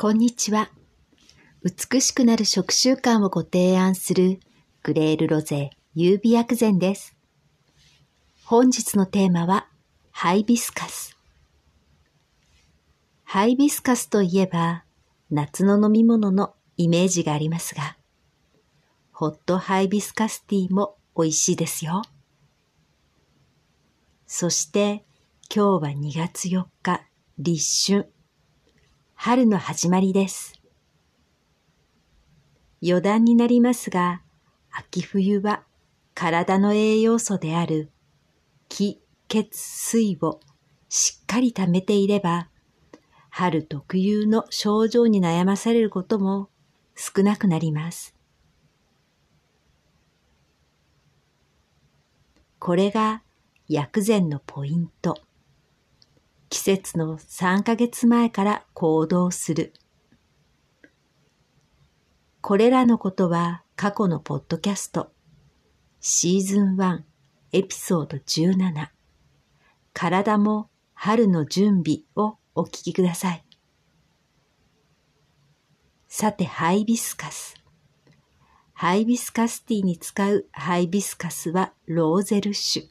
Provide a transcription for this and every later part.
こんにちは。美しくなる食習慣をご提案するグレールロゼ優美薬膳です。本日のテーマはハイビスカス。ハイビスカスといえば夏の飲み物のイメージがありますが、ホットハイビスカスティーも美味しいですよ。そして今日は2月4日立春。春の始まりです。余談になりますが、秋冬は体の栄養素である気、血、水をしっかり溜めていれば、春特有の症状に悩まされることも少なくなります。これが薬膳のポイント。季節の3ヶ月前から行動する。これらのことは過去のポッドキャストシーズン1エピソード17体も春の準備をお聞きください。さて、ハイビスカス。ハイビスカスティーに使うハイビスカスはローゼル種。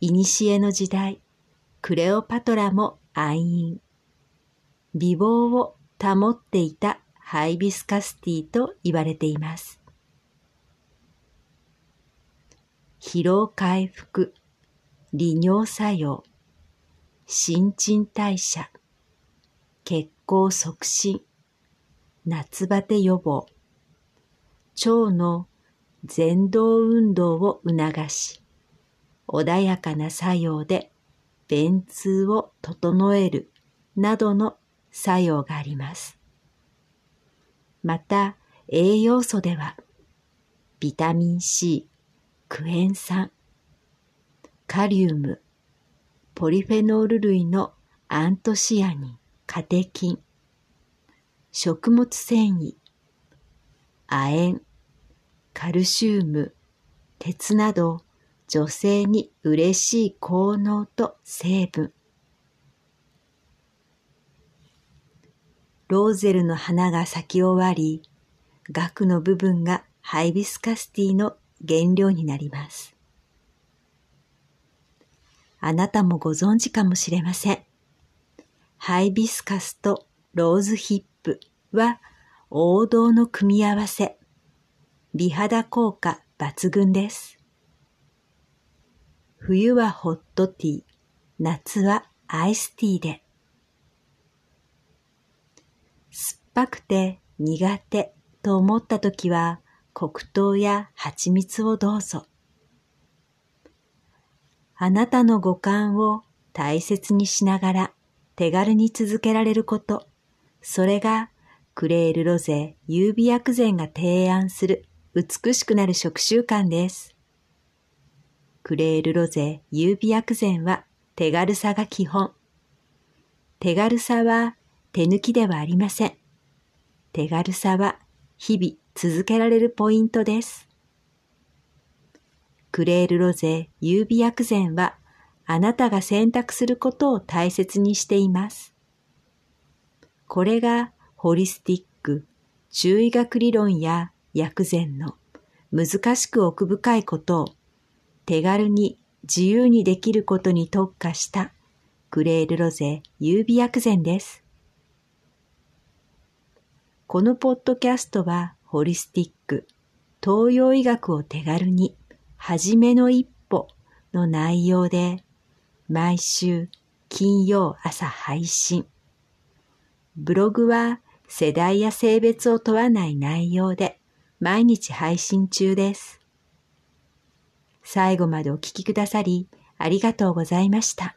いにしえの時代、クレオパトラも愛飲。美貌を保っていたハイビスカスティと言われています。疲労回復、利尿作用、新陳代謝、血行促進、夏バテ予防、腸の前動運動を促し、穏やかな作用で便通を整えるなどの作用があります。また栄養素ではビタミン C、クエン酸、カリウム、ポリフェノール類のアントシアニン、カテキン、食物繊維、亜鉛、カルシウム、鉄など女性に嬉しい効能と成分。ローゼルの花が咲き終わり、額の部分がハイビスカスティーの原料になります。あなたもご存知かもしれません。ハイビスカスとローズヒップは王道の組み合わせ。美肌効果抜群です。冬はホットティー、夏はアイスティーで。酸っぱくて苦手と思った時は黒糖や蜂蜜をどうぞ。あなたの五感を大切にしながら手軽に続けられること、それがクレールロゼ優美薬膳が提案する美しくなる食習慣です。クレールロゼ優美薬膳は手軽さが基本。手軽さは手抜きではありません。手軽さは日々続けられるポイントです。クレールロゼ優美薬膳はあなたが選択することを大切にしています。これがホリスティック、中医学理論や薬膳の難しく奥深いことを手軽に自由にできることに特化したクレールロゼ優美薬膳です。このポッドキャストはホリスティック、東洋医学を手軽に、はじめの一歩の内容で、毎週金曜朝配信。ブログは世代や性別を問わない内容で毎日配信中です。最後までお聞きくださりありがとうございました。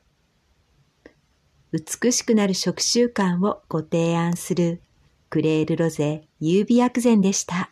美しくなる食習慣をご提案するクレールロゼ優美薬膳でした。